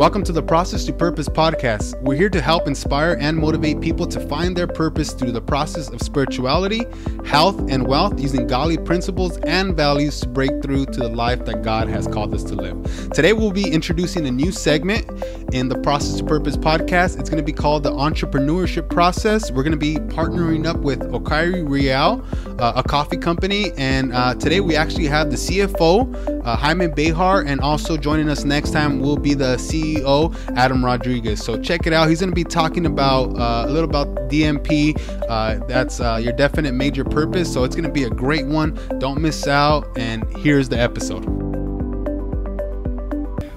Welcome to the Process to Purpose podcast. We're here to help inspire and motivate people to find their purpose through the process of spirituality, health, and wealth using godly principles and values to break through to the life that God has called us to live. Today, we'll be introducing a new segment in the Process to Purpose podcast. It's going to be called the Entrepreneurship Process. We're going to be partnering up with Okairi Real, uh, a coffee company, and uh, today we actually have the CFO, uh, Jaime Behar, and also joining us next time will be the CEO. CEO, Adam Rodriguez. So check it out. He's going to be talking about uh, a little about DMP. Uh, that's uh, your definite major purpose. So it's going to be a great one. Don't miss out. And here's the episode.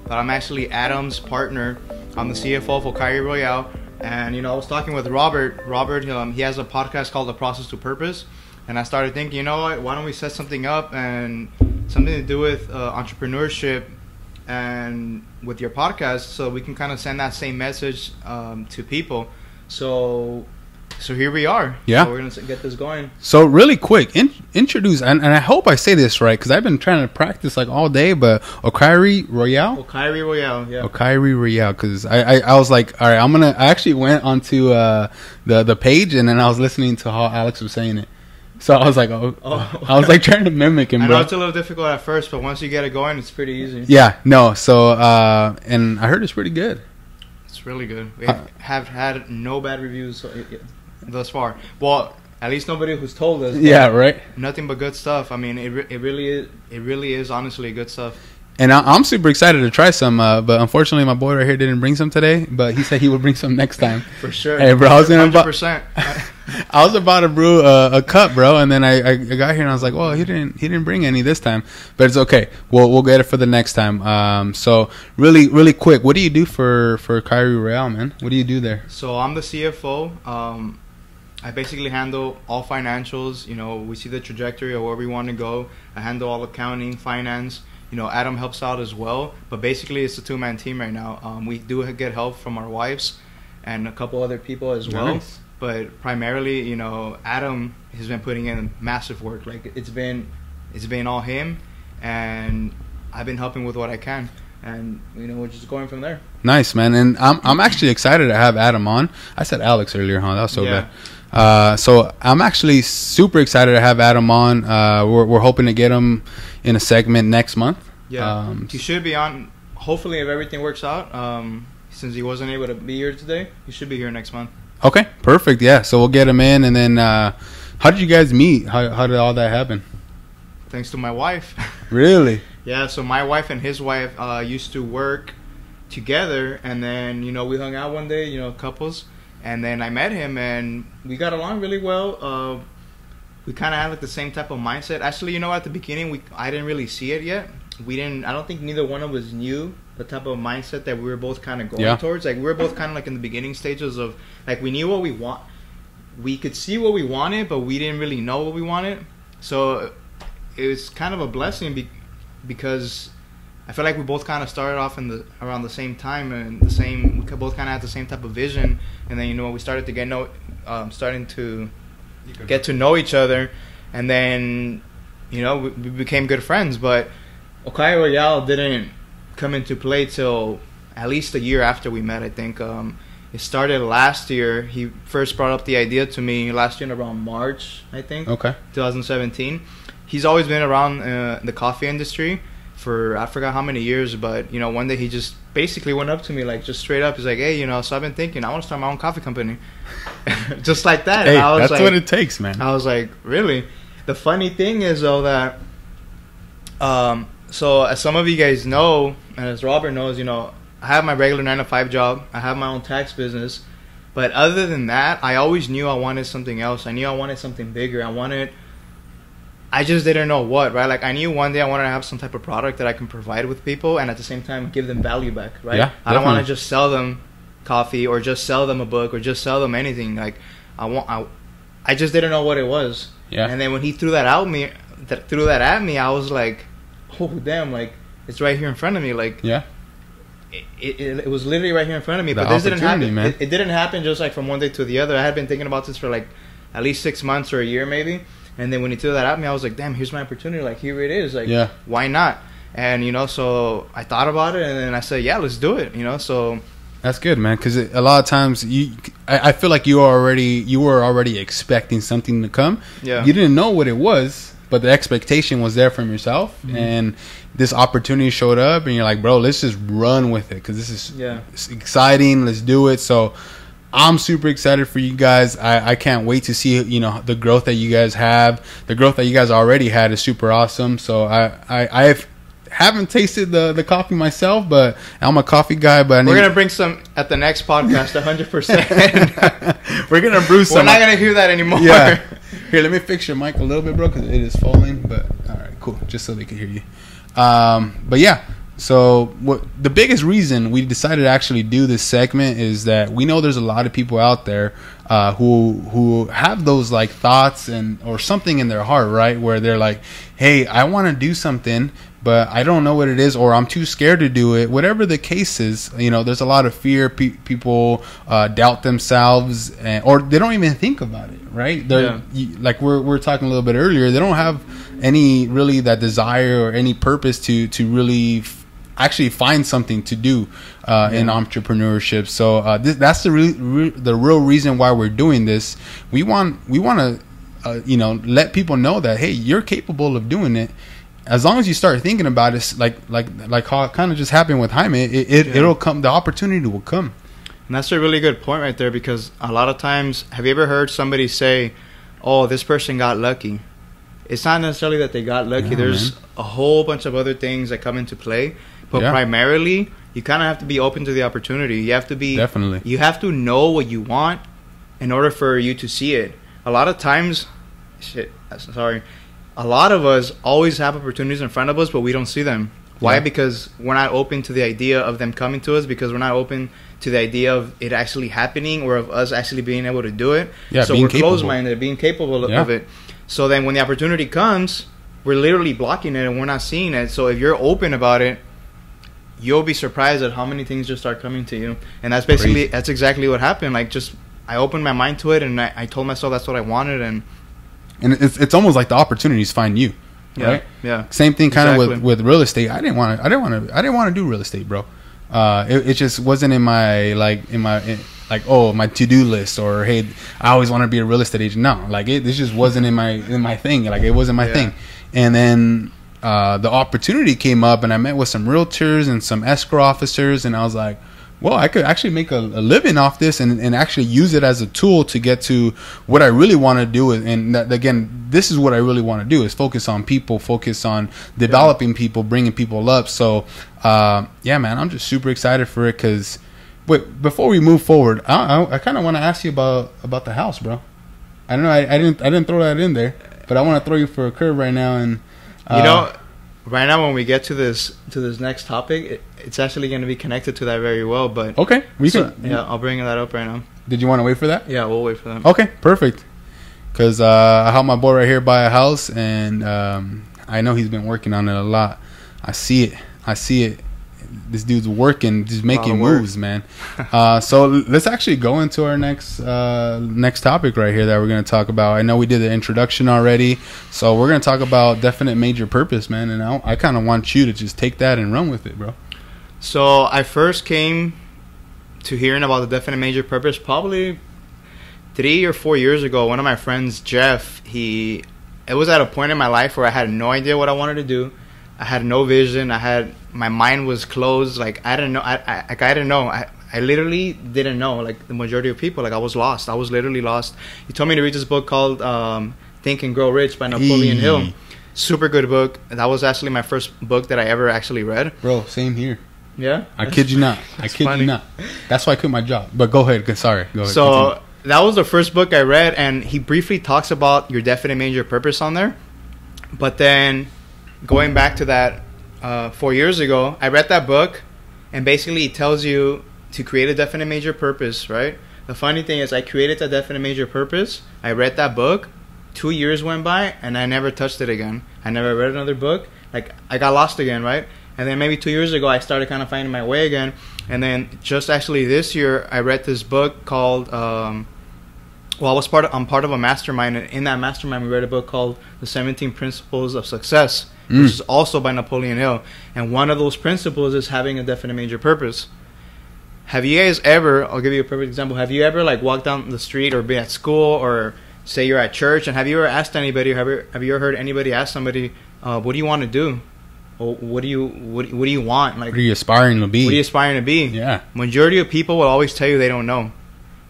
But I'm actually Adam's partner. I'm the CFO for Okairi Royale. And you know, I was talking with Robert. Robert, um, he has a podcast called The Process to Purpose. And I started thinking, you know what? Why don't we set something up and something to do with uh, entrepreneurship and with your podcast so we can kind of send that same message um, to people. So so here we are. Yeah. So we're gonna get this going. So really quick in, introduce and, and i hope i say this right because i've been trying to practice like all day but okairi royale? Okairi royale yeah. Okairi royale because I, I, I was like all right i'm gonna i actually went onto uh the the page and then i was listening to how alex was saying it so I was like, oh, oh. I was like trying to mimic him. I know it's a little difficult at first, but once you get it going, it's pretty easy. Yeah, no. So, uh, and I heard it's pretty good. It's really good. We uh, have had no bad reviews thus far. Well, at least nobody who's told us. Yeah, right. Nothing but good stuff. I mean, it, it really is. It really is honestly good stuff and I, am super excited to try some. Uh, but unfortunately, my boy right here didn't bring some today. But he said he would bring some next time. For sure. Hey, bro, I was gonna. 100%. I was about to brew a, a, cup, bro, and then I, I, got here and I was like, well, he didn't he didn't bring any this time, but it's okay. We'll we'll get it for the next time. Um, so really really quick, what do you do for for Okairi Real, man? What do you do there? So I'm the CFO. Um, I basically handle all financials. You know, we see the trajectory of where we want to go. I handle all accounting, finance you know, Adam helps out as well. But basically, it's a two man team right now. Um, we do get help from our wives and a couple other people as well. Nice. But primarily, you know, Adam has been putting in massive work. Like it's been, it's been all him, and I've been helping with what I can. And you know, we're just going from there. Nice, man. And I'm I'm actually excited to have Adam on. I said Alex earlier, huh? That was so yeah. bad. Uh, so I'm actually super excited to have Adam on. Uh, we're, we're hoping to get him in a segment next month. Yeah, um, he should be on. Hopefully, if everything works out, um, since he wasn't able to be here today, he should be here next month. Okay, perfect. Yeah, so we'll get him in, and then uh, how did you guys meet? How how did all that happen? Thanks to my wife. Really? yeah. So my wife and his wife uh, used to work together, and then you know we hung out one day, you know, couples and then I met him and we got along really well. Uh, we kind of had like the same type of mindset. Actually, you know, at the beginning, we I didn't really see it yet. We didn't. I don't think neither one of us knew the type of mindset that we were both kind of going yeah. towards. Like we were both kind of like in the beginning stages of like we knew what we want. We could see what we wanted, but we didn't really know what we wanted. So it was kind of a blessing be- because I feel like we both kind of started off in the around the same time and the same. We both kind of had the same type of vision, and then you know we started to get no, um, starting to get to know each other, and then you know we, we became good friends. But Okairi Royale didn't come into play till at least a year after we met. I think um, it started last year. He first brought up the idea to me last year around March, I think. Okay. 2017. He's always been around uh, the coffee industry for I forgot how many years, but you know, one day he just basically went up to me like just straight up. He's like, "Hey, you know, so I've been thinking I want to start my own coffee company," just like that. Hey, that's like, what it takes, man. I was like, "Really?" The funny thing is though that, um, so as some of you guys know, and as Robert knows, you know, I have my regular nine to five job. I have my own tax business, but other than that, I always knew I wanted something else. I knew I wanted something bigger. I wanted I just didn't know what, right? Like I knew one day I wanted to have some type of product that I can provide with people and at the same time give them value back, right? Yeah, I don't want to just sell them coffee or just sell them a book or just sell them anything. Like I want I, I just didn't know what it was. Yeah. And then when he threw that out me that threw that at me, I was like, "Oh damn, like it's right here in front of me." Like Yeah. It, it, it was literally right here in front of me, the but this didn't happen. It, it didn't happen just like from one day to the other. I had been thinking about this for like at least 6 months or a year maybe and then when he threw that at me, I was like, damn, here's my opportunity. Like here it is. Like yeah. why not? And you know, so I thought about it, and then I said, yeah, let's do it. You know, so That's good, man. Because a lot of times you, I, I feel like you are already you were already expecting something to come. yeah, You didn't know what it was, but the expectation was there from yourself, Mhm. and this opportunity showed up, and you're like, bro, let's just run with it because this is yeah, exciting. Let's do it. So. I'm super excited for you guys. I, I can't wait to see you know the growth that you guys have. The growth that you guys already had is super awesome. So I I I've, haven't tasted the the coffee myself, but I'm a coffee guy. But I we're gonna bring some at the next podcast, hundred percent. we're gonna brew some. We're not gonna hear that anymore. yeah. Here, let me fix your mic a little bit, bro, because it is falling. But all right, cool. Just so they can hear you. Um, but yeah. So what the biggest reason we decided to actually do this segment is that we know there's a lot of people out there uh, who who have those like thoughts and or something in their heart, right, where they're like, "Hey, I want to do something, but I don't know what it is, or I'm too scared to do it." Whatever the case is, you know, there's a lot of fear. Pe- people uh, doubt themselves, and, or they don't even think about it, right? They're Yeah. like we're we're talking a little bit earlier. They don't have any really that desire or any purpose to to really actually find something to do uh, in entrepreneurship. So uh, this, that's the re- re- the real reason why we're doing this. We want we want to uh, you know let people know that hey, you're capable of doing it. As long as you start thinking about it, like like like how it kind of just happened with Jaime, it, it Yeah. it'll come. The opportunity will come. And that's a really good point right there because a lot of times, have you ever heard somebody say, "Oh, this person got lucky"? It's not necessarily that they got lucky. Yeah, There's man. a whole bunch of other things that come into play, but Yeah. primarily, you kind of have to be open to the opportunity. You have to be Definitely. you have to know what you want in order for you to see it. A lot of times, shit, uh, sorry, a lot of us always have opportunities in front of us, but we don't see them. Why? Yeah. Because we're not open to the idea of them coming to us. Because we're not open to the idea of it actually happening or of us actually being able to do it. Yeah, so we're capable. closed-minded, being capable Yeah. of it. So then, when the opportunity comes, we're literally blocking it and we're not seeing it. So if you're open about it, you'll be surprised at how many things just start coming to you. And that's basically Crazy. that's exactly what happened. Like just I opened my mind to it and I, I told myself that's what I wanted and And it's it's almost like the opportunities find you. yeah, Right? yeah. Same thing kind of with, with real estate. I didn't want to. I didn't want to. I didn't want to do real estate, bro. Uh, it, it just wasn't in my like in my in, like oh my to do list or hey I always want to be a real estate agent. No, like it this just wasn't in my in my thing. Like it wasn't my Yeah. thing. And then uh, the opportunity came up, and I met with some realtors and some escrow officers, and I was like. Well, I could actually make a, a living off this and, and actually use it as a tool to get to what I really want to do. And that, again, this is what I really want to do is focus on people, focus on developing people, bringing people up. So, uh, yeah, man, I'm just super excited for it because, wait, before we move forward, I, I, I kind of want to ask you about about the house, bro. I don't know, I, I didn't I didn't throw that in there, but I want to throw you for a curve right now. And uh, you know, right now when we get to this to this next topic, it, it's actually going to be connected to that very well. But okay, we so- can. yeah, I'll bring that up right now. Did you want to wait for that? Yeah, we'll wait for them. Okay, perfect. Because uh, I helped my boy right here buy a house, and um, I know he's been working on it a lot. I see it. I see it. This dude's working, just making moves, man. uh, so let's actually go into our next uh, next topic right here that we're going to talk about. I know we did the introduction already, so we're going to talk about definite major purpose, man. And I, I kind of want you to just take that and run with it, bro. So I first came to hearing about the definite major purpose probably three or four years ago. One of my friends, Jeff, he it was at a point in my life where I had no idea what I wanted to do. I had no vision. I had my mind was closed. Like I didn't know. I I, like, I didn't know. I, I literally didn't know. Like the majority of people, like I was lost. I was literally lost. He told me to read this book called um, Think and Grow Rich by Napoleon. Hill. Super good book. That was actually my first book that I ever actually read. Bro, same here. Yeah, I kid you not. I kid funny. you not. That's why I quit my job. But go ahead. Sorry. Go ahead. So continue. that was the first book I read, and he briefly talks about your definite major purpose on there. But then, going back to that uh, four years ago, I read that book, and basically it tells you to create a definite major purpose, right? The funny thing is, I created that definite major purpose. I read that book. Two years went by, and I never touched it again. I never read another book. Like I got lost again, right? And then maybe two years ago, I started kind of finding my way again. And then just actually this year, I read this book called. Um, well, I was part. Of, I'm part of a mastermind, and in that mastermind, we read a book called "The 17 Principles of Success." Mm. which is also by Napoleon Hill. And one of those principles is having a definite major purpose. Have you guys ever? I'll give you a perfect example. Have you ever like walked down the street or been at school or say you're at church and have you ever asked anybody? Have you, have you ever heard anybody ask somebody, uh, "What do you want to do?" Or what do you what, what do you want? Like What are you aspiring to be? what are you aspiring to be? yeah. Majority of people will always tell you they don't know.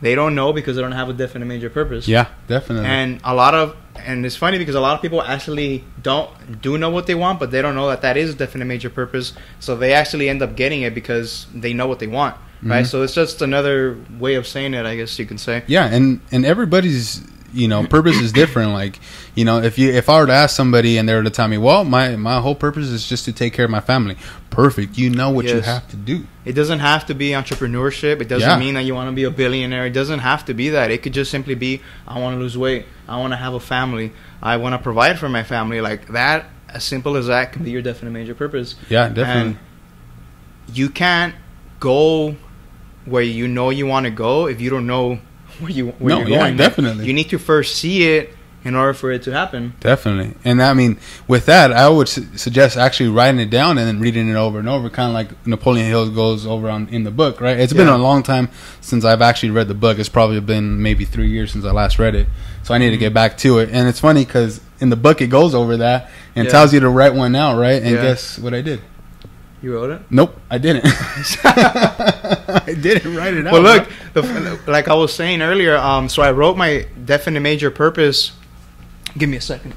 They don't know because they don't have a definite major purpose. Yeah, definitely. And a lot of and it's funny because a lot of people actually don't do know what they want, but they don't know that that is a definite major purpose. So they actually end up getting it because they know what they want, right? Mhm. So it's just another way of saying it, I guess you can say. yeah, and and everybody's you know purpose is different. Like you know, if you if I were to ask somebody and they were to tell me, well, my my whole purpose is just to take care of my family. Perfect. You know what you have to do. It doesn't have to be entrepreneurship. It doesn't Yeah. mean that you want to be a billionaire. It doesn't have to be that. It could just simply be I want to lose weight. I want to have a family. I want to provide for my family. Like that, as simple as that, can be your definite major purpose. Yeah, definitely. And you can't go where you know you want to go if you don't know where you where No, you're yeah, going. definitely. You need to first see it in order for it to happen. Definitely. And I mean, with that, I would su- suggest actually writing it down and then reading it over and over, kind of like Napoleon Hill goes over on in the book, right? It's been a long time since I've actually read the book. It's probably been maybe three years since I last read it. So I need to get back to it. And it's funny because in the book it goes over that and Yeah. tells you to write one out, right? And Yeah. guess what I did? You wrote it. Nope, I didn't. I didn't write it out. Well, look, the, like I was saying earlier, um, so I wrote my definite major purpose. Give me a second.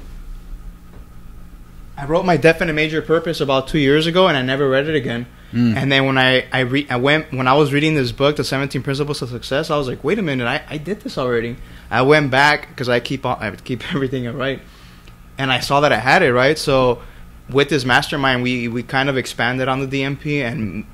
I wrote my definite major purpose about two years ago, and I never read it again. Mm. And then when I I, re- I went when I was reading this book, The Seventeen Principles of Success, I was like, wait a minute, I, I did this already. I went back because I keep on, I keep everything right, and I saw that I had it right. So with this mastermind, we we kind of expanded on the DMP and.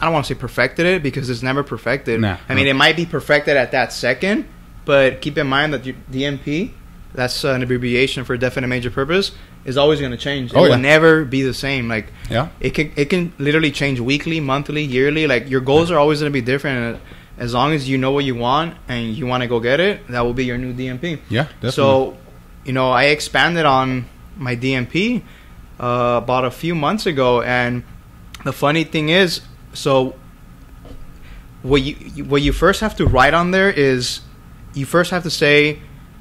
I don't want to say perfected it because it's never perfected. Nah. I mean, it might be perfected at that second, but keep in mind that DMP, that's an abbreviation for definite major purpose, is always going to change. It Oh, will never be the same. Like yeah. it can it can literally change weekly, monthly, yearly. Like your goals are always going to be different. And as long as you know what you want and you want to go get it, that will be your new DMP. Yeah, definitely. So, you know, I expanded on my DMP uh, about a few months ago, and the funny thing is, so what you- what you first have to write on there is you first have to say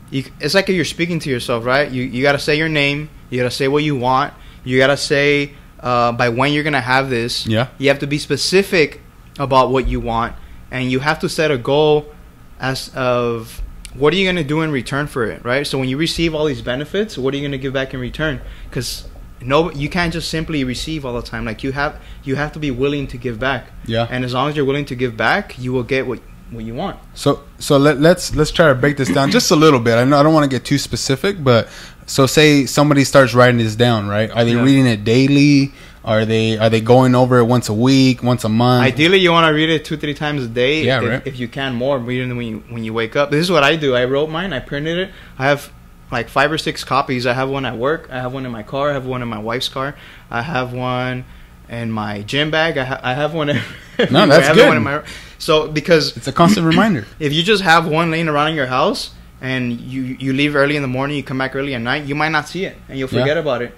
you, it's like if you're speaking to yourself, right? You you got to say your name, you got to say what you want, you got to say uh, by when you're gonna have this. Yeah. You have to be specific about what you want, and you have to set a goal as of what are you going to do in return for it, right? So when you receive all these benefits, what are you going to give back in return? Because no, you can't just simply receive all the time. Like you have, you have to be willing to give back. Yeah. And as long as you're willing to give back, you will get what what you want. So so let, let's let's try to break this down just a little bit. I know I don't want to get too specific, but so say somebody starts writing this down, right? Are they Yeah. reading it daily? Are they are they going over it once a week, once a month? Ideally, you want to read it two, three times a day. Yeah, if, right. If you can, more reading when you when you wake up. This is what I do. I wrote mine. I printed it. I have like five or six copies. I have one at work. I have one in my car. I have one in my wife's car. I have one in my gym bag. I, ha- I have one. everywhere. that's I have good. One in my, so because It's a constant reminder. if you just have one laying around in your house and you you leave early in the morning, you come back early at night, you might not see it and you'll Yeah. forget about it.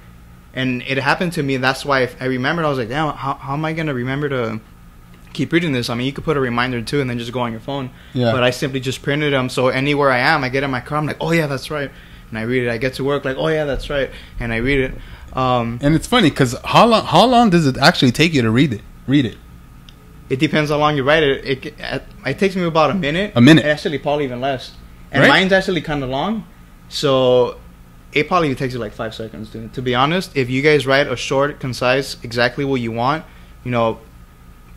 And it happened to me. That's why I remembered. I was like, damn, how, how am I gonna remember to keep reading this? I mean, you could put a reminder too, and then just go on your phone. Yeah. But I simply just printed them. So anywhere I am, I get in my car. I'm like, oh yeah, that's right. And I read it. I get to work like, oh yeah, that's right. And I read it. Um, and it's funny because how long how long does it actually take you to read it? Read it. It depends how long you write it. It it, uh, it takes me about a minute. A minute. Actually, probably even less. And Right. mine's actually kind of long, so it probably takes you like five seconds. To, to be honest, if you guys write a short, concise, exactly what you want, you know,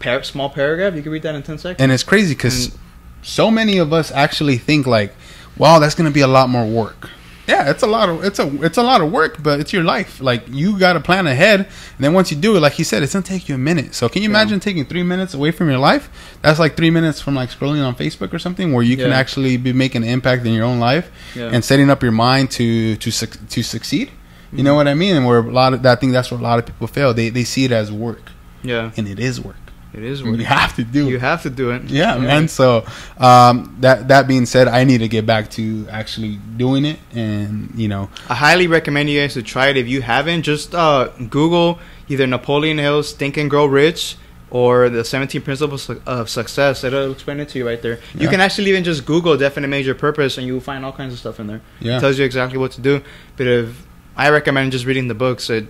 par- small paragraph, you can read that in ten seconds. And it's crazy because so many of us actually think like, "Wow, that's going to be a lot more work." Yeah, it's a lot of it's a it's a lot of work, but it's your life. Like you got to plan ahead, and then once you do it, like he said, it's gonna take you a minute. So can you Yeah. imagine taking three minutes away from your life? That's like three minutes from like scrolling on Facebook or something, where you can actually be making an impact in your own life Yeah. and setting up your mind to to suc- to succeed. You know mm-hmm. what I mean? And where a lot of I think that's where a lot of people fail. They they see it as work, yeah, and it is work. It is what you have to do you have to do it. Yeah, man. So um, that that being said, I need to get back to actually doing it, and you know, I highly recommend you guys to try it. If you haven't, just uh, Google either Napoleon Hill's Think and Grow Rich or the 17 Principles of Success. It'll explain it to you right there. You can actually even just Google definite major purpose and you'll find all kinds of stuff in there. yeah, It tells you exactly what to do. But if I recommend just reading the books, it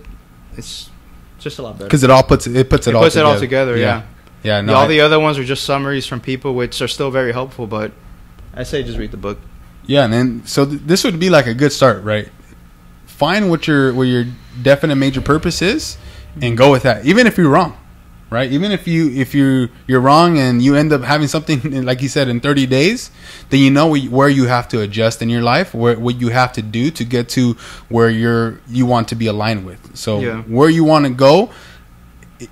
it's just a lot better. because it all puts it puts it, It all puts together. it all together, yeah. yeah. Yeah, no, all I- the other ones are just summaries from people, which are still very helpful. But I say just read the book. Yeah, and then so th- this would be like a good start, right? Find what your what your definite major purpose is, and go with that. Even if you're wrong, right? Even if you if you you're wrong and you end up having something in, like you said in 30 days, then you know where you have to adjust in your life, where what you have to do to get to where you're you want to be aligned with. So Yeah. where you want to go,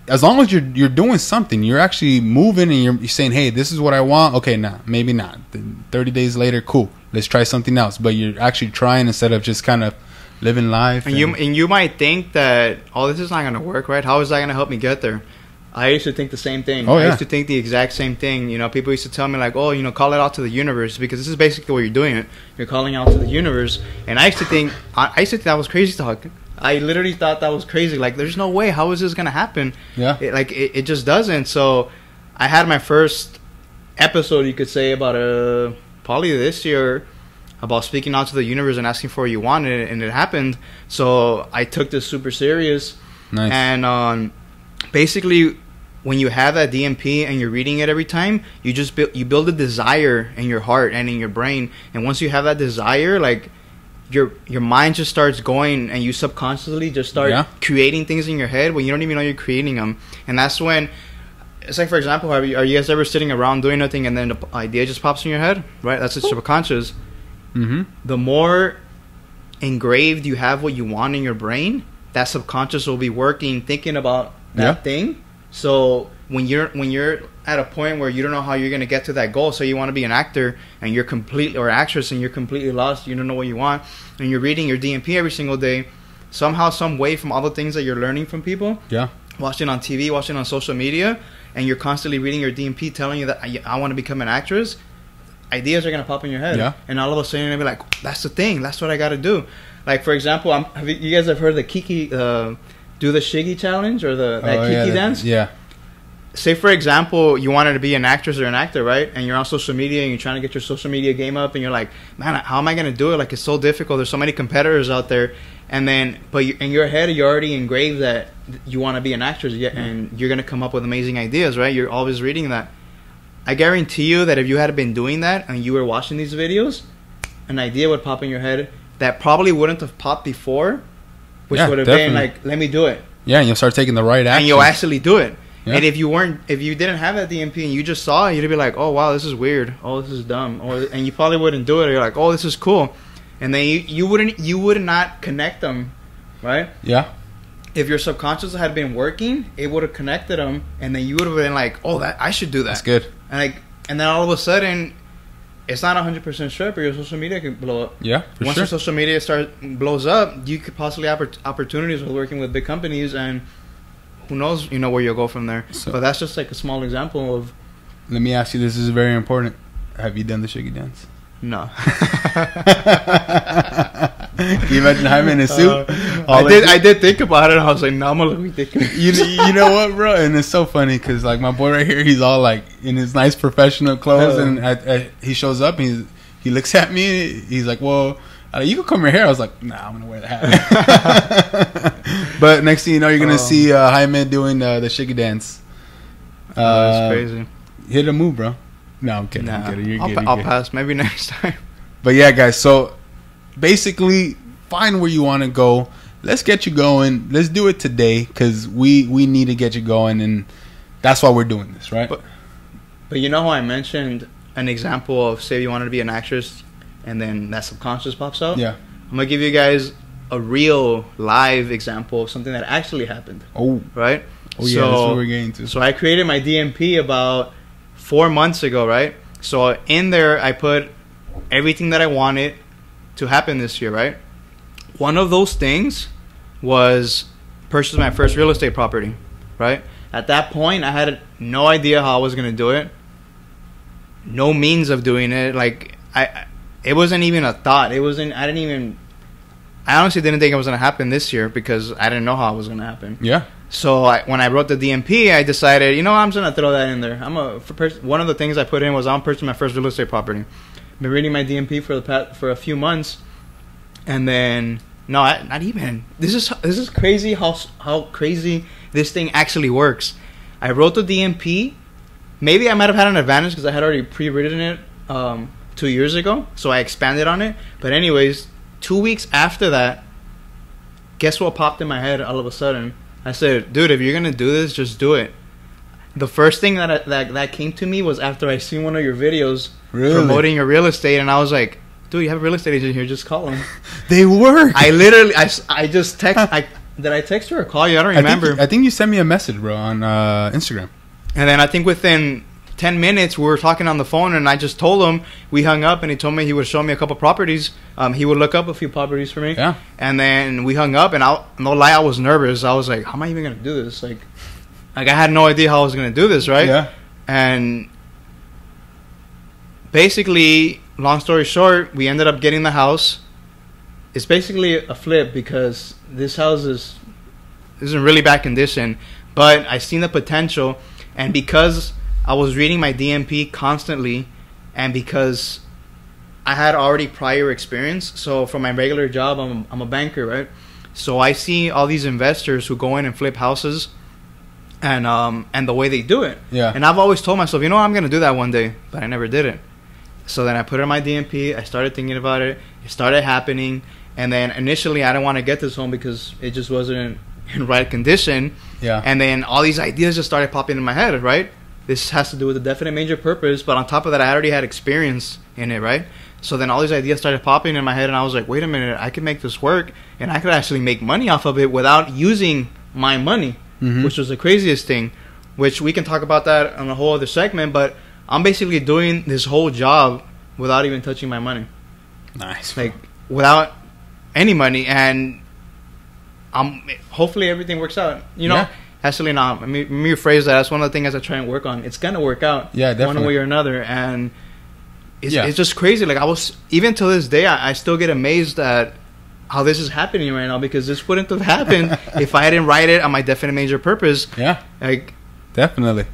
as long as you're you're doing something, you're actually moving and you're, you're saying, "Hey, this is what I want." Okay, nah, maybe not. Then Thirty days later, cool. Let's try something else. But you're actually trying instead of just kind of living life. And you and you might think that oh this is not gonna work right how is that gonna help me get there I used to think the same thing Oh, I yeah. used to think the exact same thing you know people used to tell me like oh you know call it out to the universe because this is basically what you're doing it you're calling out to the universe and I used to think I, I used to think that was crazy talk I literally thought that was crazy. Like there's no way. How is this gonna happen? Yeah, it, like it, it just doesn't. So I had my first episode you could say about uh probably this year about speaking out to the universe and asking for what you wanted and it happened. So I took this super serious. Nice. and um, basically, when you have that DMP and you're reading it every time, you just build you build a desire in your heart and in your brain. And once you have that desire, like your your mind just starts going, and you subconsciously just start Yeah. creating things in your head when you don't even know you're creating them. And that's when. It's like, for example, are you, are you guys ever sitting around doing nothing and then the idea just pops in your head? Right? That's the subconscious mm-hmm. the more engraved you have what you want in your brain, that subconscious will be working thinking about that Yeah. thing. So when you're when you're at a point where you don't know how you're gonna get to that goal, so you want to be an actor and you're completely or actress and you're completely lost, you don't know what you want, and you're reading your DMP every single day, somehow, some way, from all the things that you're learning from people, Yeah. watching on TV, watching on social media, and you're constantly reading your DMP telling you that I, I want to become an actress, ideas are gonna pop in your head. Yeah. And all of a sudden you're gonna be like, that's the thing. That's what I gotta do. Like for example, I'm, have you, you guys have heard the Kiki uh, do the Shiggy challenge or the that Oh, Kiki yeah, dance? Yeah. Say for example, you wanted to be an actress or an actor, right? And you're on social media and you're trying to get your social media game up, and you're like, man, how am I gonna do it? Like it's so difficult. There's so many competitors out there. And then, but you, in your head, you already engraved that you want to be an actress, yeah, mm-hmm. and you're gonna come up with amazing ideas, right? You're always reading that. I guarantee you that if you had been doing that and you were watching these videos, an idea would pop in your head that probably wouldn't have popped before, which Yeah, would have been like, let me do it, Yeah, and you'll start taking the right action. and you'll actually do it. Yeah. And if you weren't, if you didn't have that DMP and you just saw it, you'd be like, oh wow, this is weird. Oh, this is dumb. Or and you probably wouldn't do it. Or you're like, oh, this is cool, and then you you wouldn't you would not connect them, right? yeah. If your subconscious had been working, it would have connected them, and then you would have been like, oh, that I should do that. That's good. And like, and then all of a sudden, it's not hundred percent sure, but your social media could blow up. Yeah, Once sure. your social media starts blows up, you could possibly have oppor- opportunities with working with big companies, and who knows, you know, where you'll go from there. So- but that's just like a small example of Let me ask you. This is very important. Have you done the shiggy dance? no. Can you imagine Jaime in a suit? Uh, I did. I did think about it. I was like, no, I'm gonna look ridiculous. you, you know what, bro? And it's so funny because like my boy right here, he's all like in his nice professional clothes, Yeah. and I, I, he shows up and he's, he looks at me. He's like, "Well, uh, you can comb your hair. I was like, "Nah, I'm gonna wear the hat." but next thing you know, you're gonna Um, see uh, Jaime doing uh, the shiggy dance. Oh, Uh, that's crazy. Hit a move, bro. No, I'm kidding. Nah, I'm kidding. You're I'll, good. pa- you're I'll pass. Maybe next time. But yeah, guys. So basically, find where you want to go. Let's get you going. Let's do it today because we we need to get you going, and that's why we're doing this, right? But- But you know how I mentioned an example of say you wanted to be an actress, and then that subconscious pops out. yeah. I'm gonna give you guys a real live example of something that actually happened. Oh, Right. oh yeah. that's what we're getting to. So I created my DMP about four months ago, right? So in there, I put everything that I wanted to happen this year, right? One of those things was purchase my first real estate property, right? at that point, I had no idea how I was gonna do it. No means of doing it. Like I, it wasn't even a thought. It wasn't. I didn't even. I honestly didn't think it was gonna happen this year because I didn't know how it was gonna happen. Yeah. So I, when I wrote the DMP, I decided, you know, I'm just gonna throw that in there. I'm a one of the things I put in was I'm purchasing my first real estate property. Been reading my DMP for the past, for a few months, and then no, I, not even. This is this is crazy how how crazy this thing actually works. I wrote the DMP. Maybe I might have had an advantage because I had already pre-written it um, two years ago, so I expanded on it. But anyways, two weeks after that, guess what popped in my head all of a sudden? I said, "Dude, if you're gonna do this, just do it." The first thing that I, that that came to me was after I seen one of your videos Really? promoting your real estate, and I was like, "Dude, you have a real estate agent here. Just call him." They work. I literally, I, I just text. I did I text you or call you? I don't I think, remember. I think you sent me a message, bro, on uh, Instagram. and then I think within ten minutes we were talking on the phone, and I just told him we hung up, and he told me he would show me a couple properties. Um, he would look up a few properties for me. Yeah. And then we hung up, and I no lie, I was nervous. I was like, "How am I even gonna do this?" Like, like I had no idea how I was gonna do this, right? Yeah. And basically, long story short, we ended up getting the house. It's basically a flip because this house is is in really bad condition, but I seen the potential, and because I was reading my DMP constantly, and because I had already prior experience, so from my regular job, I'm I'm a banker, right? So I see all these investors who go in and flip houses, and um and the way they do it. Yeah. And I've always told myself, you know, I'm gonna do that one day, but I never did it. So then I put it in my DMP. I started thinking about it. It started happening, and then initially I didn't want to get this home because it just wasn't in right condition. Yeah. And then all these ideas just started popping in my head, right? This has to do with a definite major purpose, but on top of that, I already had experience in it, right? So then all these ideas started popping in my head, and I was like, wait a minute, I can make this work, and I could actually make money off of it without using my money, Mhm. which was the craziest thing, which we can talk about that on a whole other segment, but I'm basically doing this whole job without even touching my money nice. like without any money and um hopefully everything works out you know Yeah. Actually not let me, me rephrase that that's one of the things i try and work on it's gonna work out Yeah, one way or another and it's, Yeah. it's just crazy like i was even to this day I, I still get amazed at how this is happening right now because this wouldn't have happened if i didn't write it on my definite major purpose yeah. like Definitely.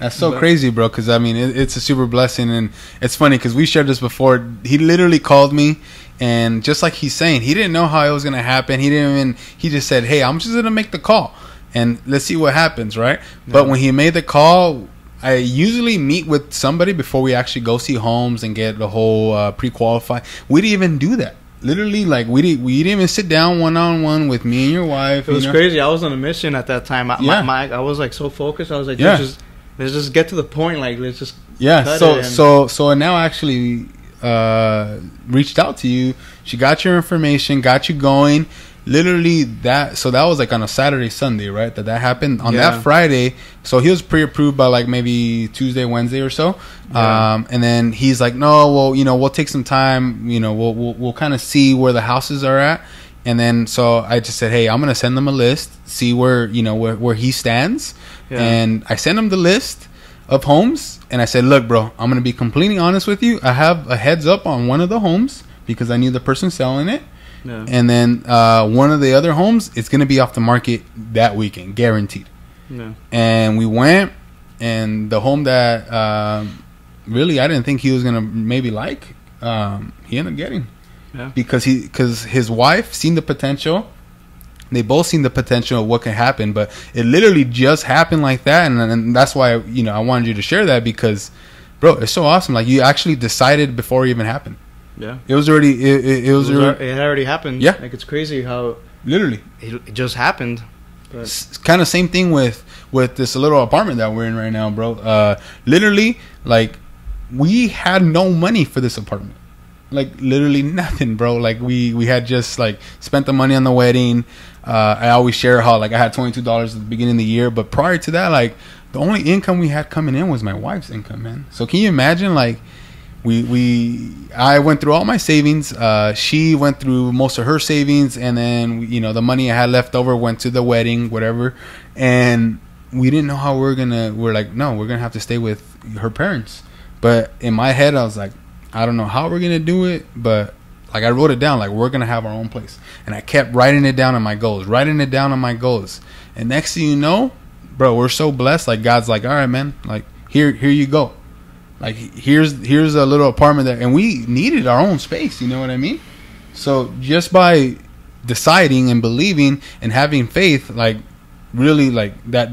That's so But- crazy, bro. Because I mean, it, it's a super blessing, and it's funny because we shared this before. He literally called me, and just like he's saying, he didn't know how it was gonna happen. He didn't even. He just said, "Hey, I'm just gonna make the call, and let's see what happens." Right. But when he made the call, I usually meet with somebody before we actually go see homes and get the whole uh, pre-qualify. We didn't even do that. Literally, like we didn't. We didn't even sit down one on one with me and your wife. It was you know? crazy. I was on a mission at that time. I, Yeah. my, my, I was like so focused. I was like, Yeah. let's just let's just get to the point. Like, let's just Yeah. So so so now actually uh reached out to you. She got your information, got you going. Literally that. So that was like on a Saturday, Sunday, right? That that happened on Yeah. that Friday. So he was pre-approved by like maybe Tuesday, Wednesday or so. Yeah. Um, and then he's like, no, well, you know, we'll take some time. You know, we'll we'll, we'll kind of see where the houses are at. And then so I just said, hey, I'm gonna send them a list, see where you know where where he stands. Yeah. And I sent him the list of homes and I said, "Look, bro, I'm going to be completely honest with you. I have a heads up on one of the homes because I knew the person selling it. Yeah. And then uh, one of the other homes it's going to be off the market that weekend, guaranteed." yeah. And we went and the home that um, really I didn't think he was going to maybe like, um, he ended up getting. Yeah. Because he cuz his wife seen the potential they both seen the potential of what can happen, but it literally just happened like that, and, and that's why you know I wanted you to share that because, bro, it's so awesome. Like you actually decided before it even happened. Yeah. It was already it, it, it It, was, was, already, it had already happened. Yeah. Like it's crazy how literally it, it just happened. Kind of same thing with with this little apartment that we're in right now, bro. Uh, literally, like we had no money for this apartment. Like literally nothing, bro. Like we we had just like spent the money on the wedding. Uh, I always share how like I had twenty two dollars at the beginning of the year, but prior to that, like the only income we had coming in was my wife's income, man. So can you imagine, like we we I went through all my savings. Uh, she went through most of her savings, and then you know the money I had left over went to the wedding, whatever. And we didn't know how we are gonna. We're like, no, we're gonna have to stay with her parents. But in my head, I was like, I don't know how we're gonna do it, but like I wrote it down, like we're gonna have our own place, and I kept writing it down on my goals, writing it down on my goals, and next thing you know, bro, we're so blessed. Like God's like, all right, man, like here, here you go. Like here's here's a little apartment there, and we needed our own space. You know what I mean? So just by deciding and believing and having faith, like really, like that,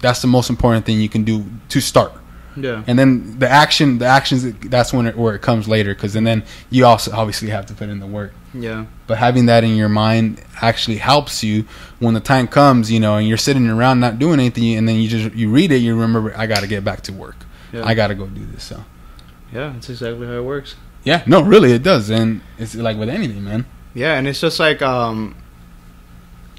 that's the most important thing you can do to start. Yeah. And then the action, the actions, that's when it, where it comes later, because and then you also obviously have to put in the work. Yeah. But having that in your mind actually helps you when the time comes, you know, and you're sitting around not doing anything, and then you just you read it, you remember, I got to get back to work. Yeah. I got to go do this. So Yeah, that's exactly how it works. yeah, no, really, it does, and it's like with anything, man. Yeah, and it's just like, um,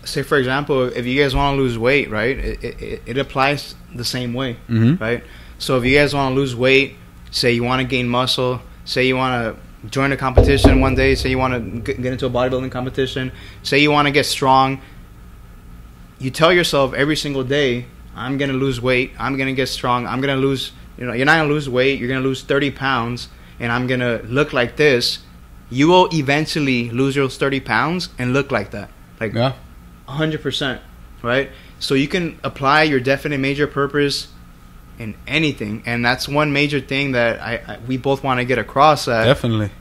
say for example, if you guys want to lose weight, right? It, it, it applies the same way, Mm-hmm. right? So if you guys want to lose weight, say you want to gain muscle, say you want to join a competition one day, say you want to get into a bodybuilding competition, say you want to get strong, you tell yourself every single day, I'm gonna lose weight, I'm gonna get strong, I'm gonna lose, you know, you're not gonna lose weight, you're gonna lose 30 pounds, and I'm gonna look like this. You will eventually lose those 30 pounds and look like that, like Yeah, 100%, right? So you can apply your definite major purpose in anything, and that's one major thing that I, I we both want to get across that definitely.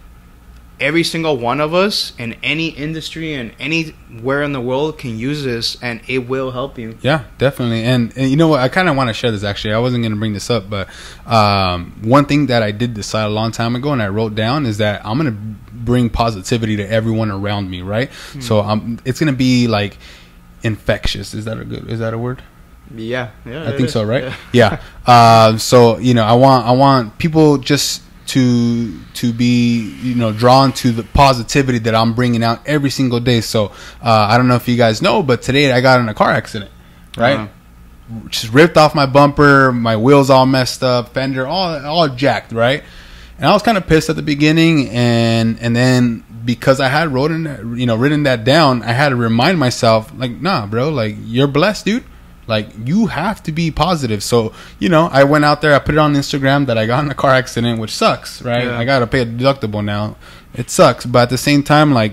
Every single one of us in any industry and anywhere in the world can use this, and it will help you. Yeah, definitely. And, and you know what? I kind of want to share this actually. I wasn't going to bring this up, but um, one thing that I did decide a long time ago and I wrote down is that I'm going to bring positivity to everyone around me, right? So um, it's going to be like infectious. Is that a good? Is that a word? Yeah, yeah. I think is. so, right? Yeah. Yeah. Uh, so you know, I want I want people just to to be you know drawn to the positivity that I'm bringing out every single day. So uh, I don't know if you guys know, but today I got in a car accident, right? Uh-huh. Just ripped off my bumper, my wheels all messed up, fender all all jacked, right? And I was kind of pissed at the beginning, and and then because I had written you know written that down, I had to remind myself like, nah, bro, like you're blessed, dude. Like you have to be positive. So you know, I went out there, I put it on Instagram that I got in a car accident, which sucks, right? Yeah. I got to pay a deductible now. It sucks, but at the same time, like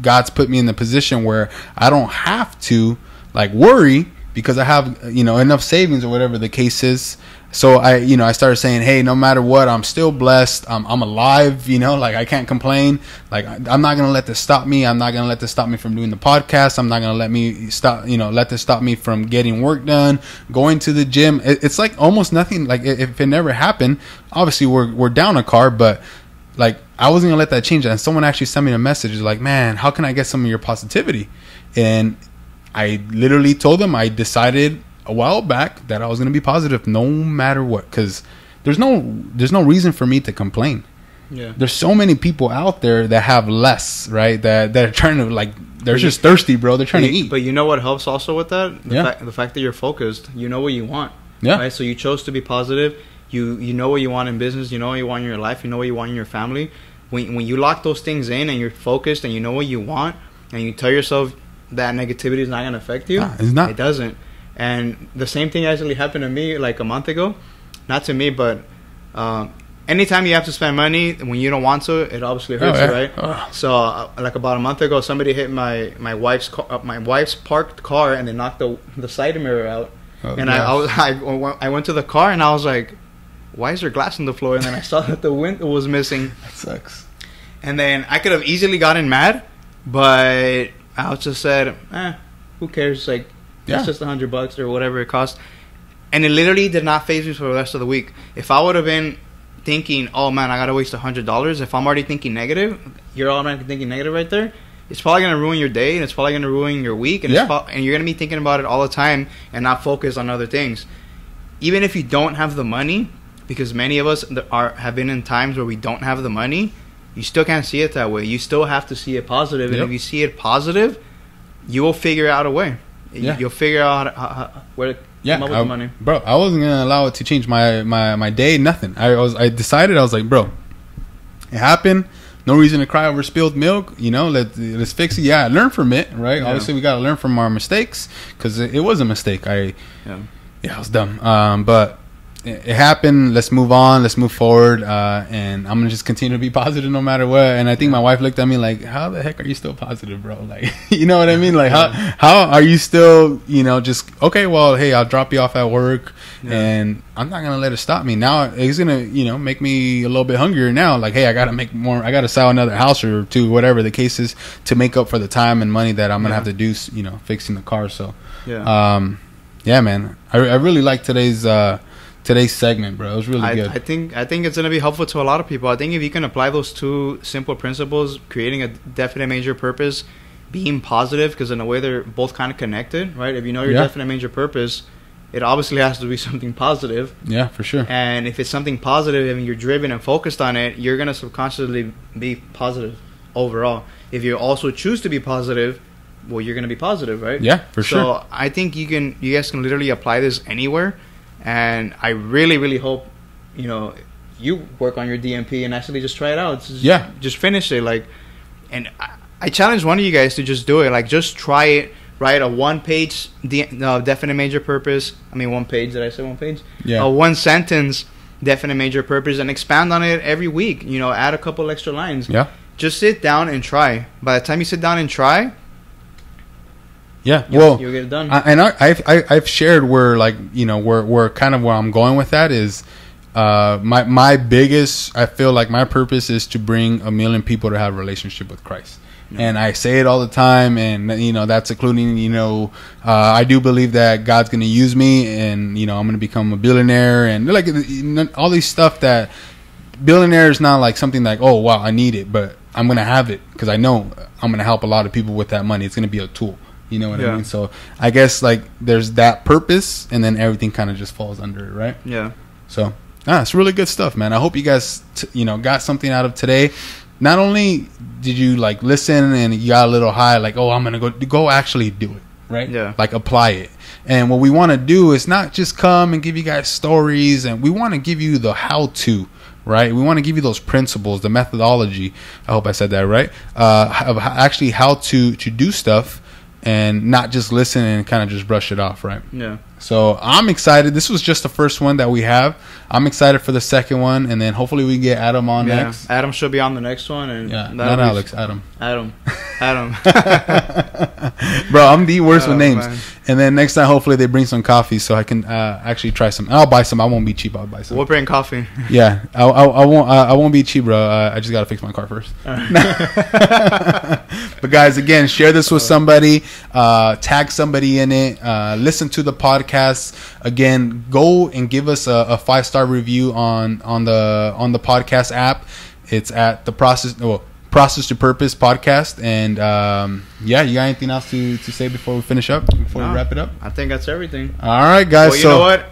God's put me in the position where I don't have to like worry because I have you know enough savings or whatever the case is. So I you know I started saying, hey, no matter what, I'm still blessed. I'm, I'm alive. You know, like I can't complain. Like I- I'm not gonna let this stop me. I'm not gonna let this stop me from doing the podcast. I'm not gonna let me stop. You know, let this stop me from getting work done, going to the gym. It, it's like almost nothing. Like if it never happened, obviously we're we're down a car, but like I wasn't gonna let that change. And someone actually sent me a message like, "Man, how can I get some of your positivity?" And I literally told them I decided a while back that I was gonna be positive no matter what, because there's no there's no reason for me to complain. Yeah. There's so many people out there that have less, right? That that are trying to like they're just thirsty, bro. They're trying to eat. But you know what helps also with that? The, Yeah. fact, the fact that you're focused. You know what you want. Yeah. Right. So you chose to be positive. You you know what you want in business. You know what you want in your life. You know what you want in your family. When when you lock those things in and you're focused and you know what you want and you tell yourself that negativity is not going to affect you, Nah, it's not. It doesn't. And the same thing actually happened to me like a month ago. Not to me, but um, anytime you have to spend money when you don't want to, it obviously hurts Oh, yeah. right? Ugh. So, uh, like about a month ago, somebody hit my my wife's car, uh, my wife's parked car, and they knocked the the side mirror out. Oh, and I, I was I, went- I went to the car and I was like, "Why is there glass on the floor?" And then I saw that the window was missing. that sucks. And then I could have easily gotten mad, but I just said, "Eh, who cares? Like, Yeah. it's just a hundred bucks or whatever it costs." And it literally did not phase me for the rest of the week. If I would have been thinking, "Oh man, I gotta waste a hundred dollars," if I'm already thinking negative, you're automatically thinking negative right there. It's probably gonna ruin your day, and it's probably gonna ruin your week, and Yeah. it's pro- and you're gonna be thinking about it all the time and not focus on other things. Even if you don't have the money, because many of us are have been in times where we don't have the money, you still can't see it that way. You still have to see it positive, and Yep. if you see it positive, you will figure out a way. Yeah. You'll figure out how, how, where to Yeah, come up with I- the money. bro. I wasn't gonna allow it to change my my my day. Nothing. I was. I decided. I was like, bro, it happened. no reason to cry over spilled milk. You know, let let's fix it. Yeah, learn from it, right? Yeah. Obviously, we got to learn from our mistakes because it, it was a mistake. I Yeah. yeah, it was dumb. Um, but it, happened. Let's move on. Let's move forward. Uh, and I'm gonna just continue to be positive no matter what. And I think my wife looked at me like, "How the heck are you still positive, bro? Like, you know what I mean? Like, how how are you still, you know, just okay? Well, hey, I'll drop you off at work, Yeah. and I'm not gonna let it stop me. Now it's gonna, you know, make me a little bit hungrier now. Like, hey, I gotta make more. I gotta sell another house or two, whatever the case is, to make up for the time and money that I'm gonna Yeah. have to do, you know, fixing the car. So. Yeah. Um, yeah, man, I, I really like today's uh, today's segment, bro. It was really I, good. I think I think it's gonna be helpful to a lot of people. I think if you can apply those two simple principles, creating a definite major purpose, being positive, because in a way they're both kind of connected, right? If you know your Yeah. definite major purpose, it obviously has to be something positive. yeah, for sure. And if it's something positive and you're driven and focused on it, you're gonna subconsciously be positive overall. If you also choose to be positive, well, you're gonna be positive, right? Yeah, for so sure. So I think you can, you guys can literally apply this anywhere, and I really, really hope, you know, you work on your DMP and actually just try it out. Just, Yeah. just finish it, like, and I, I challenge one of you guys to just do it, like, just try it. Write a one-page de- uh, definite major purpose. I mean, one page. Did I say one page? Yeah. A one sentence definite major purpose, and expand on it every week. You know, add a couple extra lines. Yeah, Just sit down and try. By the time you sit down and try, yeah. you'll, Well, you'll get it done. I, and I, I've I, I've shared where like you know where where kind of where I'm going with that is. Uh, my my biggest, I feel like my purpose is to bring a million people to have a relationship with Christ. and I say it all the time, and you know that's including you know uh, I do believe that God's going to use me, and you know I'm going to become a billionaire, and like all these stuff that billionaire is not like something like oh wow I need it, but I'm going to have it because I know I'm going to help a lot of people with that money. It's going to be a tool. You know what I Yeah. mean? So I guess like there's that purpose, and then everything kind of just falls under it, right? yeah. So, ah, it's really good stuff, man. I hope you guys, t- you know, got something out of today. Not only did you like listen and you got a little high, like, oh, I'm gonna go, go actually do it, right? Yeah. Like apply it. And what we want to do is not just come and give you guys stories, and we want to give you the how to. Right, we want to give you those principles, the methodology. I hope I said that right. Uh, of actually how to to do stuff, and not just listen and kind of just brush it off. Right. Yeah. So I'm excited. This was just the first one that we have. I'm excited for the second one, and then hopefully we get Adam on yeah. next. Adam should be on the next one, and Yeah, not Alex, Adam. Adam. Adam. Bro, I'm the worst with Oh, names. man. And then next time, hopefully they bring some coffee so I can uh, actually try some. I'll buy some. I won't be cheap. I'll buy some. we'll bring coffee. Yeah, I, I, I won't. I, I won't be cheap, bro. Uh, I just gotta fix my car first. but guys, again, share this with somebody. Uh, tag somebody in it. Uh, listen to the podcast. Again, go and give us a, a five star review on on the on the podcast app. It's at the process. Well, process to purpose podcast. And um, yeah, you got anything else to, to say before we finish up? Before No. we wrap it up? I think that's everything. All right, guys. well, you so know what?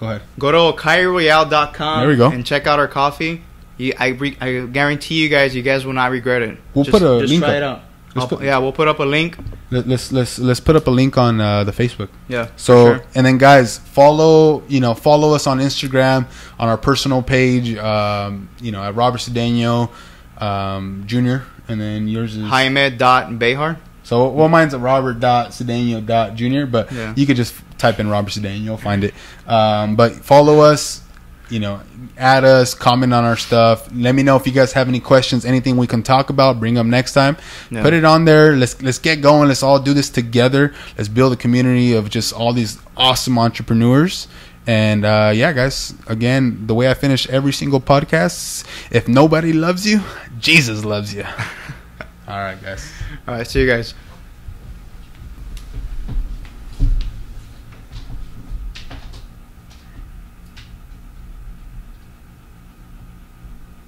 go ahead. Go to KyrieRoyale.com There we go. and check out our coffee. You, I, re, I guarantee you guys, you guys will not regret it. We'll just, put a link try up. it out. Put- yeah, we'll put up a link. Let, let's let's let's put up a link on uh, the Facebook. Yeah. So sure. and then guys, follow you know follow us on Instagram on our personal page. Um, you know at Robert Cedeno um, Jr. And then yours is Jaime dot Behar. so well mine's at Robert dot Cedeno dot Jr. But Yeah. you could just type in Robert Cedeno, you'll find it. Um, but follow us. You know, add us, comment on our stuff. Let me know if you guys have any questions, anything we can talk about. Bring them next time. Yeah. Put it on there. Let's let's get going. Let's all do this together. Let's build a community of just all these awesome entrepreneurs. And uh, yeah, guys. Again, the way I finish every single podcast: if nobody loves you, Jesus loves you. all right, guys. All right, see you guys.